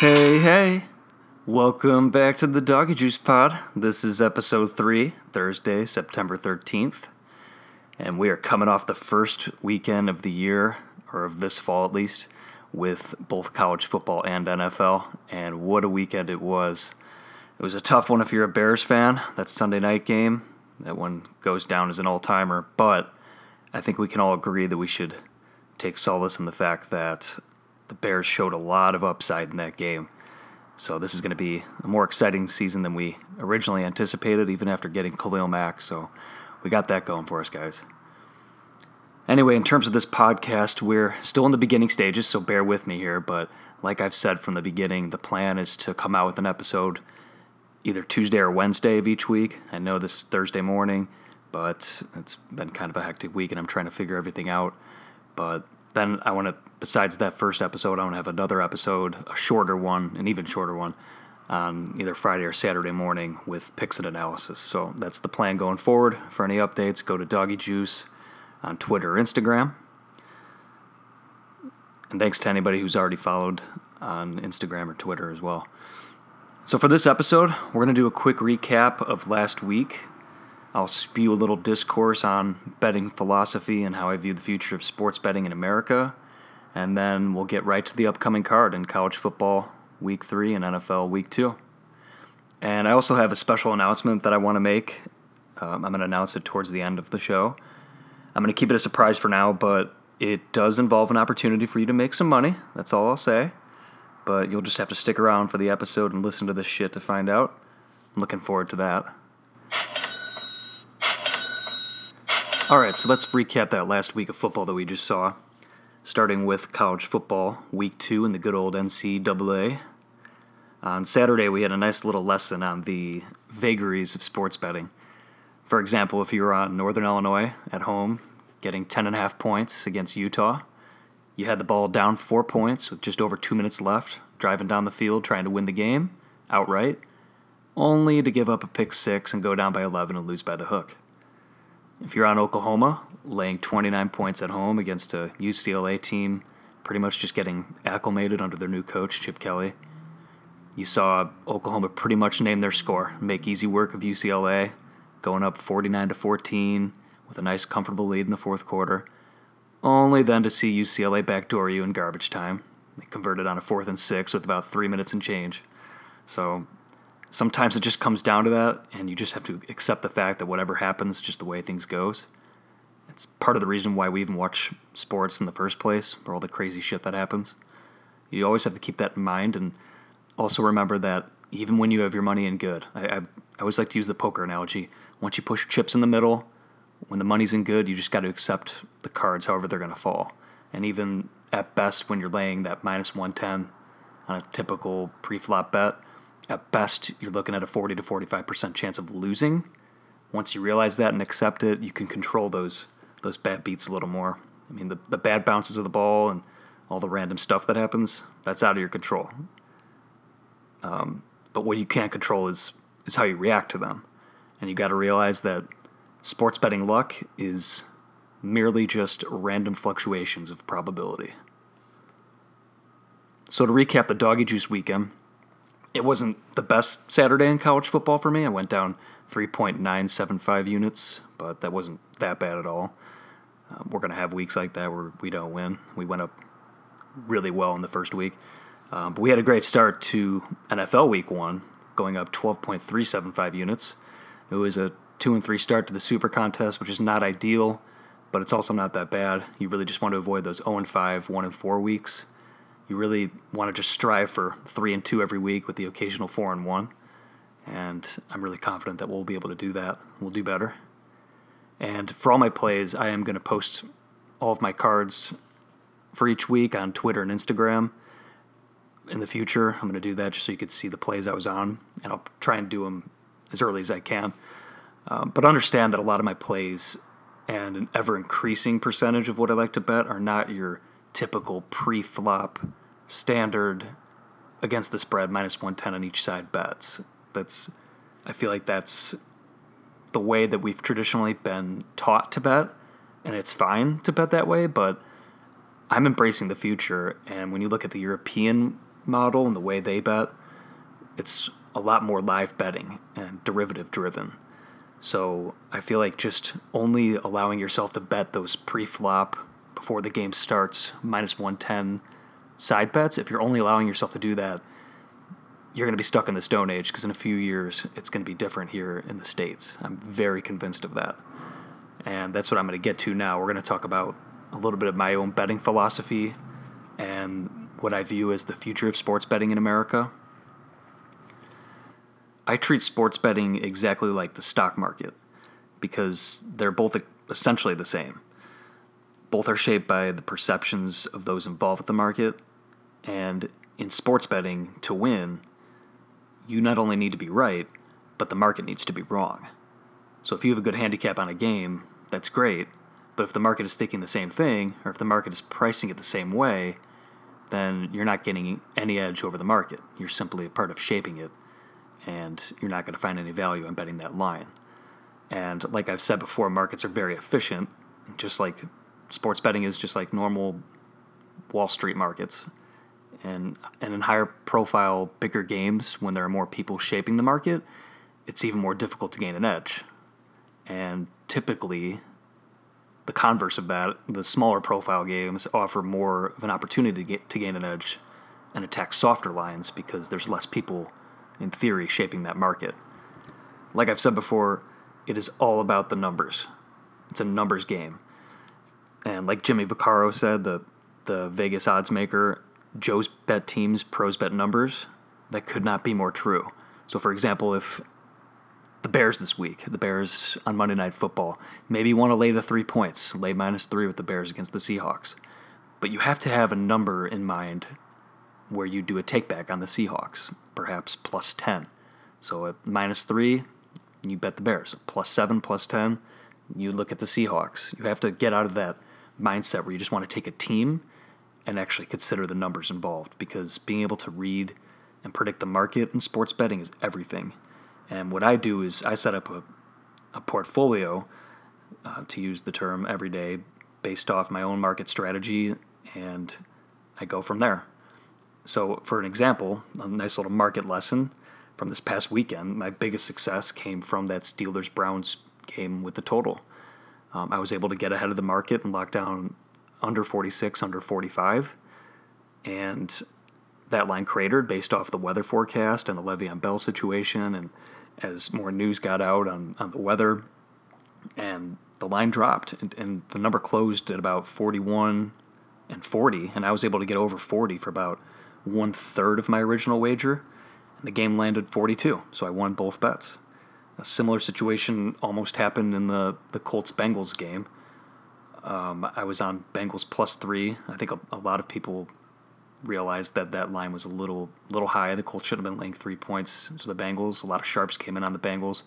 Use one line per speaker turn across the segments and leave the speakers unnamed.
Hey, hey. Welcome back to the Doggy Juice Pod. This is episode 3, Thursday, September 13th. And we are coming off the first weekend of the year, or of this fall at least, with both college football and NFL. And what a weekend it was. It was a tough one if you're a Bears fan. That Sunday night game, that one goes down as an all timer. But I think we can all agree that we should take solace in the fact that the Bears showed a lot of upside in that game. So this is going to be a more exciting season than we originally anticipated, even after getting Khalil Mack. So we got that going for us, guys. Anyway, in terms of this podcast, we're still in the beginning stages, so bear with me here. But like I've said from the beginning, the plan is to come out with an episode either Tuesday or Wednesday of each week. I know this is Thursday morning, but it's been kind of a hectic week and I'm trying to figure everything out. But then I want to, besides that first episode, I'm going to have another episode, a shorter one, an even shorter one, on either Friday or Saturday morning with picks and analysis. So that's the plan going forward. For any updates, go to Doggy Juice on Twitter or Instagram. And thanks to anybody who's already followed on Instagram or Twitter as well. So, for this episode, we're going to do a quick recap of last week. I'll spew a little discourse on betting philosophy and how I view the future of sports betting in America. And then we'll get right to the upcoming card in college football week three and NFL week two. And I also have a special announcement that I want to make. Um, I'm going to announce it towards the end of the show. I'm going to keep it a surprise for now, but it does involve an opportunity for you to make some money. That's all I'll say. But you'll just have to stick around for the episode and listen to this shit to find out. I'm looking forward to that. All right, so let's recap that last week of football that we just saw. Starting with college football, week two in the good old NCAA. On Saturday, we had a nice little lesson on the vagaries of sports betting. For example, if you were on Northern Illinois at home, getting 10.5 points against Utah, you had the ball down four points with just over two minutes left, driving down the field trying to win the game outright, only to give up a pick six and go down by 11 and lose by the hook. If you're on Oklahoma, laying 29 points at home against a UCLA team, pretty much just getting acclimated under their new coach, Chip Kelly, you saw Oklahoma pretty much name their score, make easy work of UCLA, going up 49 to 14 with a nice, comfortable lead in the fourth quarter, only then to see UCLA backdoor you in garbage time. They converted on a fourth and six with about three minutes and change. So sometimes it just comes down to that, and you just have to accept the fact that whatever happens, just the way things goes. It's part of the reason why we even watch sports in the first place, for all the crazy shit that happens. You always have to keep that in mind, and also remember that even when you have your money in good, I, I, I always like to use the poker analogy. Once you push chips in the middle, when the money's in good, you just got to accept the cards however they're going to fall. And even at best, when you're laying that minus 110 on a typical pre-flop bet, at best, you're looking at a 40 to 45% chance of losing. Once you realize that and accept it, you can control those those bad beats a little more. I mean, the, the bad bounces of the ball and all the random stuff that happens, that's out of your control. Um, but what you can't control is is how you react to them. And you got to realize that sports betting luck is merely just random fluctuations of probability. So to recap the doggy juice weekend, it wasn't the best Saturday in college football for me. I went down 3.975 units, but that wasn't that bad at all. Uh, we're going to have weeks like that where we don't win. We went up really well in the first week. Um, but we had a great start to NFL week one, going up 12.375 units. It was a two and three start to the super contest, which is not ideal, but it's also not that bad. You really just want to avoid those 0 and 5, 1 and 4 weeks you really want to just strive for three and two every week with the occasional four and one. And I'm really confident that we'll be able to do that. We'll do better. And for all my plays, I am going to post all of my cards for each week on Twitter and Instagram. In the future, I'm going to do that just so you could see the plays I was on, and I'll try and do them as early as I can. Um, but understand that a lot of my plays and an ever increasing percentage of what I like to bet are not your typical pre flop standard against the spread minus 110 on each side bets. That's I feel like that's the way that we've traditionally been taught to bet and it's fine to bet that way, but I'm embracing the future and when you look at the European model and the way they bet, it's a lot more live betting and derivative driven. So I feel like just only allowing yourself to bet those pre flop before the game starts, minus 110 side bets, if you're only allowing yourself to do that, you're going to be stuck in the Stone Age because in a few years it's going to be different here in the States. I'm very convinced of that. And that's what I'm going to get to now. We're going to talk about a little bit of my own betting philosophy and what I view as the future of sports betting in America. I treat sports betting exactly like the stock market because they're both essentially the same. Both are shaped by the perceptions of those involved with the market. And in sports betting, to win, you not only need to be right, but the market needs to be wrong. So if you have a good handicap on a game, that's great. But if the market is thinking the same thing, or if the market is pricing it the same way, then you're not getting any edge over the market. You're simply a part of shaping it and you're not going to find any value in betting that line. And like I've said before, markets are very efficient, just like sports betting is just like normal Wall Street markets. And and in higher profile, bigger games, when there are more people shaping the market, it's even more difficult to gain an edge. And typically, the converse of that, the smaller profile games offer more of an opportunity to get to gain an edge and attack softer lines because there's less people in theory, shaping that market. Like I've said before, it is all about the numbers. It's a numbers game. And like Jimmy Vaccaro said, the the Vegas odds maker, Joe's bet teams, pros bet numbers. That could not be more true. So, for example, if the Bears this week, the Bears on Monday Night Football, maybe want to lay the three points, lay minus three with the Bears against the Seahawks. But you have to have a number in mind where you do a takeback on the Seahawks, perhaps plus 10. So at minus 3, you bet the Bears. Plus 7, plus 10, you look at the Seahawks. You have to get out of that mindset where you just want to take a team and actually consider the numbers involved because being able to read and predict the market in sports betting is everything. And what I do is I set up a, a portfolio, uh, to use the term every day, based off my own market strategy, and I go from there. So, for an example, a nice little market lesson from this past weekend, my biggest success came from that Steelers Browns game with the total. Um, I was able to get ahead of the market and lock down under 46, under 45. And that line cratered based off the weather forecast and the Le'Veon Bell situation. And as more news got out on, on the weather, and the line dropped, and, and the number closed at about 41 and 40. And I was able to get over 40 for about one third of my original wager, and the game landed 42, so I won both bets. A similar situation almost happened in the, the Colts Bengals game. Um, I was on Bengals plus three. I think a, a, lot of people realized that that line was a little little high. The Colts should have been laying three points to the Bengals. A lot of sharps came in on the Bengals,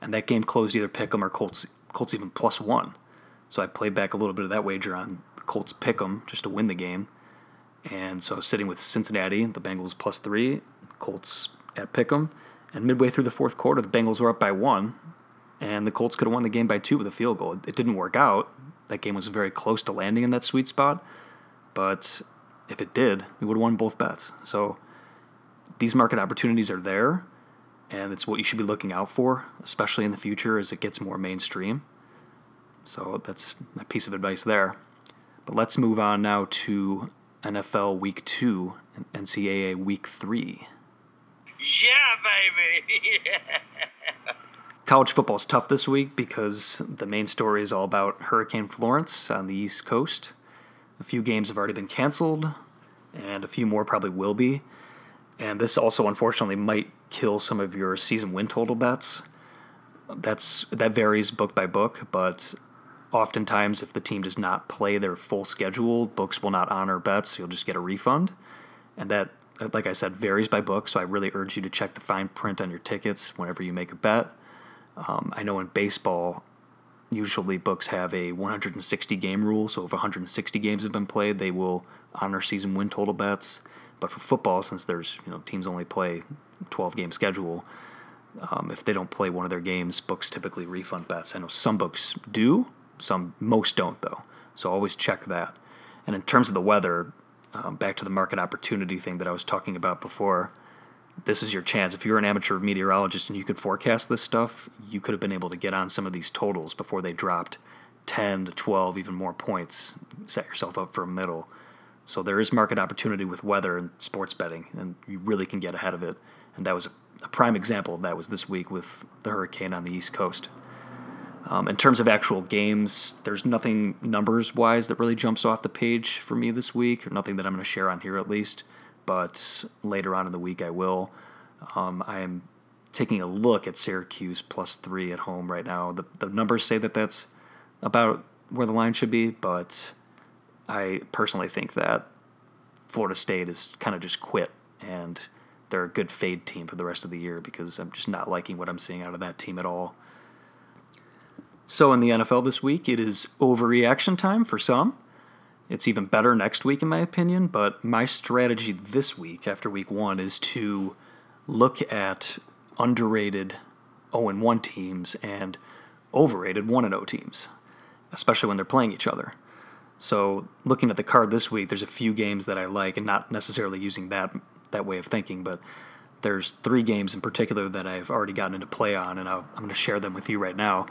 and that game closed either pick'em or Colts Colts even plus one. So I played back a little bit of that wager on the Colts pick'em just to win the game. And so I was sitting with Cincinnati, the Bengals plus three, Colts at Pick'em. And midway through the fourth quarter, the Bengals were up by one, and the Colts could have won the game by two with a field goal. It didn't work out. That game was very close to landing in that sweet spot, but if it did, we would have won both bets. So these market opportunities are there, and it's what you should be looking out for, especially in the future as it gets more mainstream. So that's a piece of advice there. But let's move on now to NFL Week 2 and NCAA Week 3.
Yeah, baby!
College football is tough this week because the main story is all about Hurricane Florence on the East Coast. A few games have already been canceled, and a few more probably will be. And this also, unfortunately, might kill some of your season win total bets. That's that varies book by book, but oftentimes if the team does not play their full schedule, books will not honor bets. You'll just get a refund, and that, like I said, varies by book. So I really urge you to check the fine print on your tickets whenever you make a bet. Um, I know in baseball, usually books have a 160 game rule. So if 160 games have been played, they will honor season win total bets. But for football, since there's you know teams only play 12 game schedule, um, if they don't play one of their games, books typically refund bets. I know some books do, some most don't though. So always check that. And in terms of the weather, um, back to the market opportunity thing that I was talking about before. This is your chance. If you're an amateur meteorologist and you could forecast this stuff, you could have been able to get on some of these totals before they dropped 10 to 12, even more points. Set yourself up for a middle. So there is market opportunity with weather and sports betting, and you really can get ahead of it. And that was a, a prime example of that was this week with the hurricane on the East Coast. Um, in terms of actual games, there's nothing numbers wise that really jumps off the page for me this week, or nothing that I'm going to share on here at least. But later on in the week, I will. Um, I am taking a look at Syracuse plus three at home right now. The, the numbers say that that's about where the line should be, but I personally think that Florida State is kind of just quit and they're a good fade team for the rest of the year because I'm just not liking what I'm seeing out of that team at all. So in the NFL this week, it is overreaction time for some. It's even better next week, in my opinion. But my strategy this week, after week one, is to look at underrated 0 1 teams and overrated 1 0 teams, especially when they're playing each other. So, looking at the card this week, there's a few games that I like, and not necessarily using that that way of thinking, but there's three games in particular that I've already gotten into play on, and i am going to share them with you right now.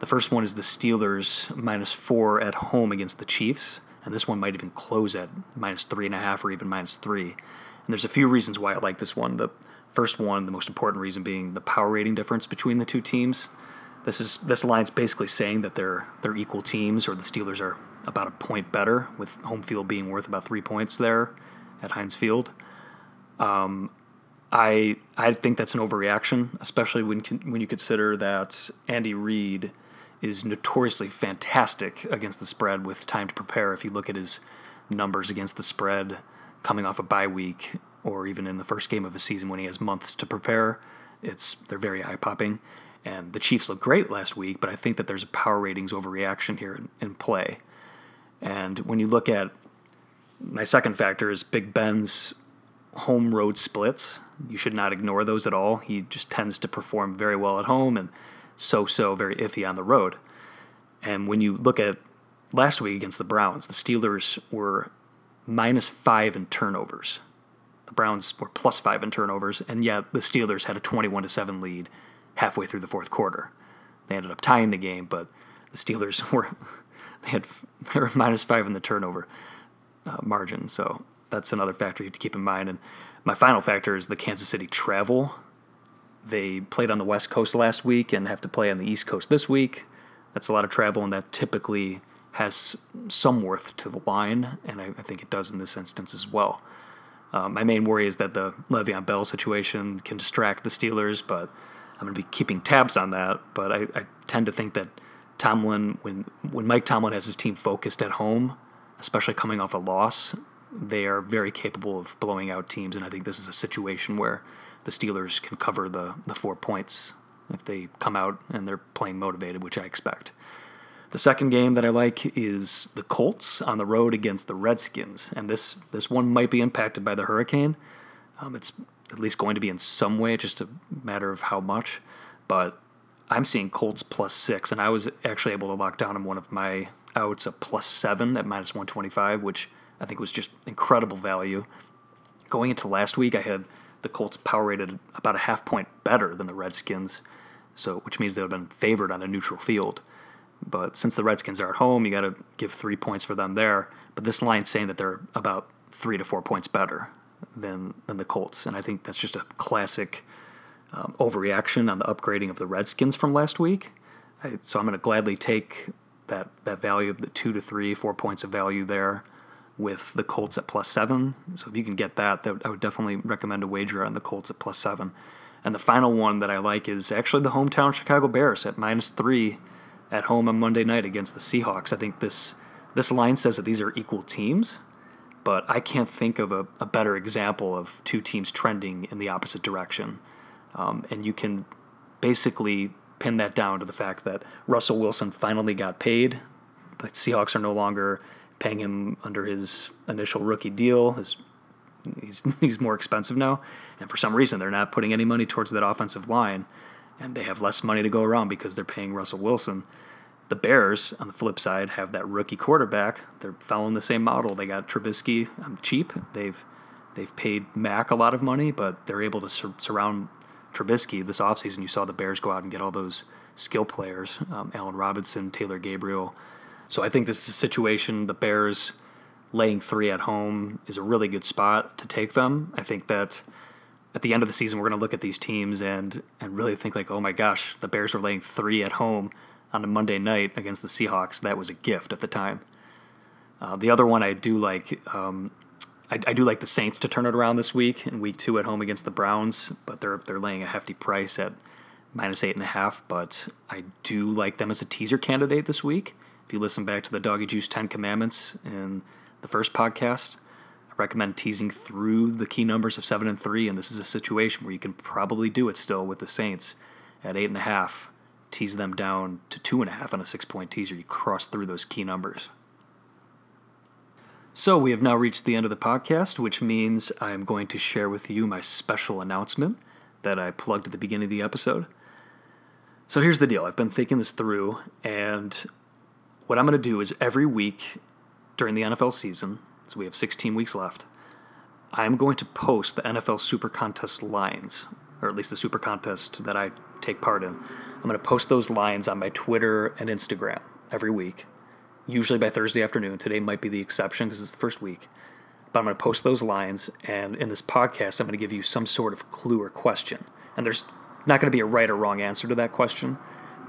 The first one is the Steelers minus four at home against the Chiefs, and this one might even close at minus three and a half or even minus three. And there's a few reasons why I like this one. The first one, the most important reason being the power rating difference between the two teams. This is this line's basically saying that they're they're equal teams, or the Steelers are about a point better, with home field being worth about three points there at Heinz Field. Um, I I think that's an overreaction, especially when when you consider that Andy Reid is notoriously fantastic against the spread with time to prepare. If you look at his numbers against the spread coming off a bye week, or even in the first game of a season when he has months to prepare, it's they're very eye popping. And the Chiefs look great last week, but I think that there's a power ratings overreaction here in, in play. And when you look at my second factor is Big Ben's home road splits. You should not ignore those at all. He just tends to perform very well at home and so so very iffy on the road. And when you look at last week against the Browns, the Steelers were minus five in turnovers. The Browns were plus five in turnovers, and yet the Steelers had a 21 to 7 lead halfway through the fourth quarter. They ended up tying the game, but the Steelers were they had they were minus five in the turnover uh, margin. So that's another factor you have to keep in mind. And my final factor is the Kansas City travel they played on the West Coast last week and have to play on the East Coast this week. That's a lot of travel, and that typically has some worth to the line, and I, I think it does in this instance as well. Uh, my main worry is that the Le'Veon Bell situation can distract the Steelers, but I'm going to be keeping tabs on that. But I, I tend to think that Tomlin, when when Mike Tomlin has his team focused at home, especially coming off a loss, they are very capable of blowing out teams, and I think this is a situation where the Steelers can cover the, the four points if they come out and they're playing motivated, which I expect. The second game that I like is the Colts on the road against the Redskins, and this this one might be impacted by the hurricane. Um, it's at least going to be in some way, just a matter of how much. But I'm seeing Colts plus six, and I was actually able to lock down in one of my outs a plus seven at minus 125, which I think was just incredible value. Going into last week, I had the Colts power rated about a half point better than the Redskins, so which means they would have been favored on a neutral field. But since the Redskins are at home, you got to give three points for them there. But this line's saying that they're about three to four points better than than the Colts, and I think that's just a classic um, overreaction on the upgrading of the Redskins from last week. I, so I'm going to gladly take that that value of the two to three, four points of value there with the Colts at plus seven. So if you can get that, that I would definitely recommend a wager on the Colts at plus seven. And the final one that I like is actually the hometown Chicago Bears at minus three at home on Monday night against the Seahawks. I think this this line says that these are equal teams, but I can't think of a, a better example of two teams trending in the opposite direction. Um, and you can basically pin that down to the fact that Russell Wilson finally got paid. The Seahawks are no longer paying him under his initial rookie deal. His, he's he's more expensive now, and for some reason they're not putting any money towards that offensive line, and they have less money to go around because they're paying Russell Wilson. The Bears, on the flip side, have that rookie quarterback. They're following the same model. They got Trubisky um, cheap. They've they've paid Mack a lot of money, but they're able to sur- surround Trubisky this offseason. You saw the Bears go out and get all those skill players, um, Allen Robinson, Taylor Gabriel. So I think this is a situation the Bears laying three at home is a really good spot to take them. I think that at the end of the season we're going to look at these teams and and really think like, oh my gosh, the Bears are laying three at home on a Monday night against the Seahawks. That was a gift at the time. Uh, the other one I do like, um, I, I, do like the Saints to turn it around this week in Week Two at home against the Browns, but they're they're laying a hefty price at minus eight and a half. But I do like them as a teaser candidate this week. If you listen back to the Doggy Juice Ten Commandments in the first podcast, I recommend teasing through the key numbers of seven and three, and this is a situation where you can probably do it still with the Saints at eight and a half tease them down to two and a half on a six point teaser. You cross through those key numbers. So, we have now reached the end of the podcast, which means I am going to share with you my special announcement that I plugged at the beginning of the episode. So, here's the deal I've been thinking this through, and what I'm going to do is every week during the NFL season, so we have 16 weeks left, I'm going to post the NFL Super Contest lines, or at least the Super Contest that I take part in. I'm going to post those lines on my Twitter and Instagram every week, usually by Thursday afternoon. Today might be the exception because it's the first week. But I'm going to post those lines, and in this podcast, I'm going to give you some sort of clue or question. And there's not going to be a right or wrong answer to that question.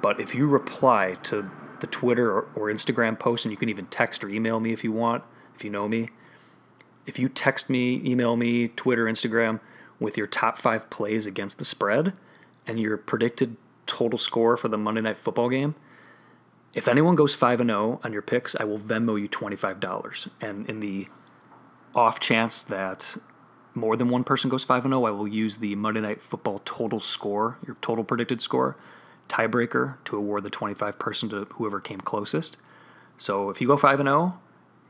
But if you reply to the Twitter or, or Instagram post, and you can even text or email me if you want, if you know me, if you text me, email me, Twitter, Instagram with your top five plays against the spread and your predicted total score for the Monday Night Football game. If anyone goes 5 and 0 on your picks, I will Venmo you $25. And in the off chance that more than one person goes 5 and 0, I will use the Monday Night Football total score, your total predicted score, tiebreaker to award the 25 person to whoever came closest. So if you go 5 and 0,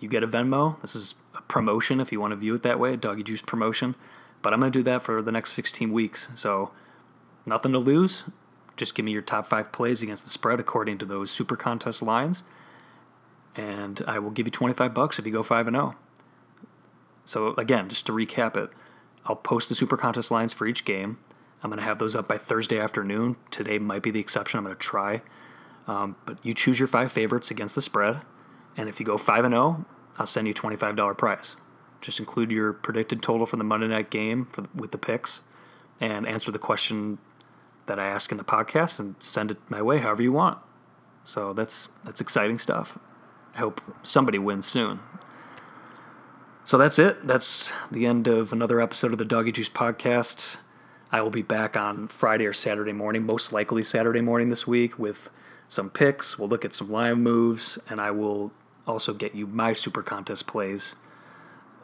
you get a Venmo. This is a promotion if you want to view it that way, a doggy juice promotion. But I'm going to do that for the next 16 weeks. So nothing to lose just give me your top five plays against the spread according to those super contest lines, and I will give you 25 bucks if you go 5 and 0. So again, just to recap it, I'll post the super contest lines for each game. I'm going to have those up by Thursday afternoon. Today might be the exception. I'm going to try. Um, but you choose your five favorites against the spread, and if you go 5 and 0, I'll send you a $25 prize. Just include your predicted total for the Monday night game for, with the picks and answer the question that I ask in the podcast and send it my way however you want. So that's that's exciting stuff. I hope somebody wins soon. So that's it. That's the end of another episode of the Doggy Juice podcast. I will be back on Friday or Saturday morning, most likely Saturday morning this week, with some picks. We'll look at some line moves, and I will also get you my super contest plays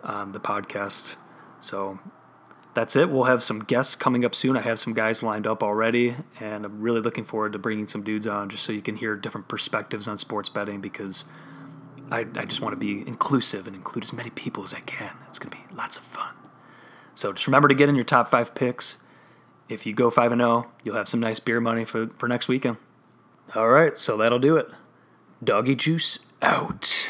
on the podcast. So that's it. We'll have some guests coming up soon. I have some guys lined up already, and I'm really looking forward to bringing some dudes on just so you can hear different perspectives on sports betting because I, I just want to be inclusive and include as many people as I can. It's going to be lots of fun. So just remember to get in your top five picks. If you go 5 and 0, you'll have some nice beer money for, for next weekend. All right, so that'll do it. Doggy Juice out.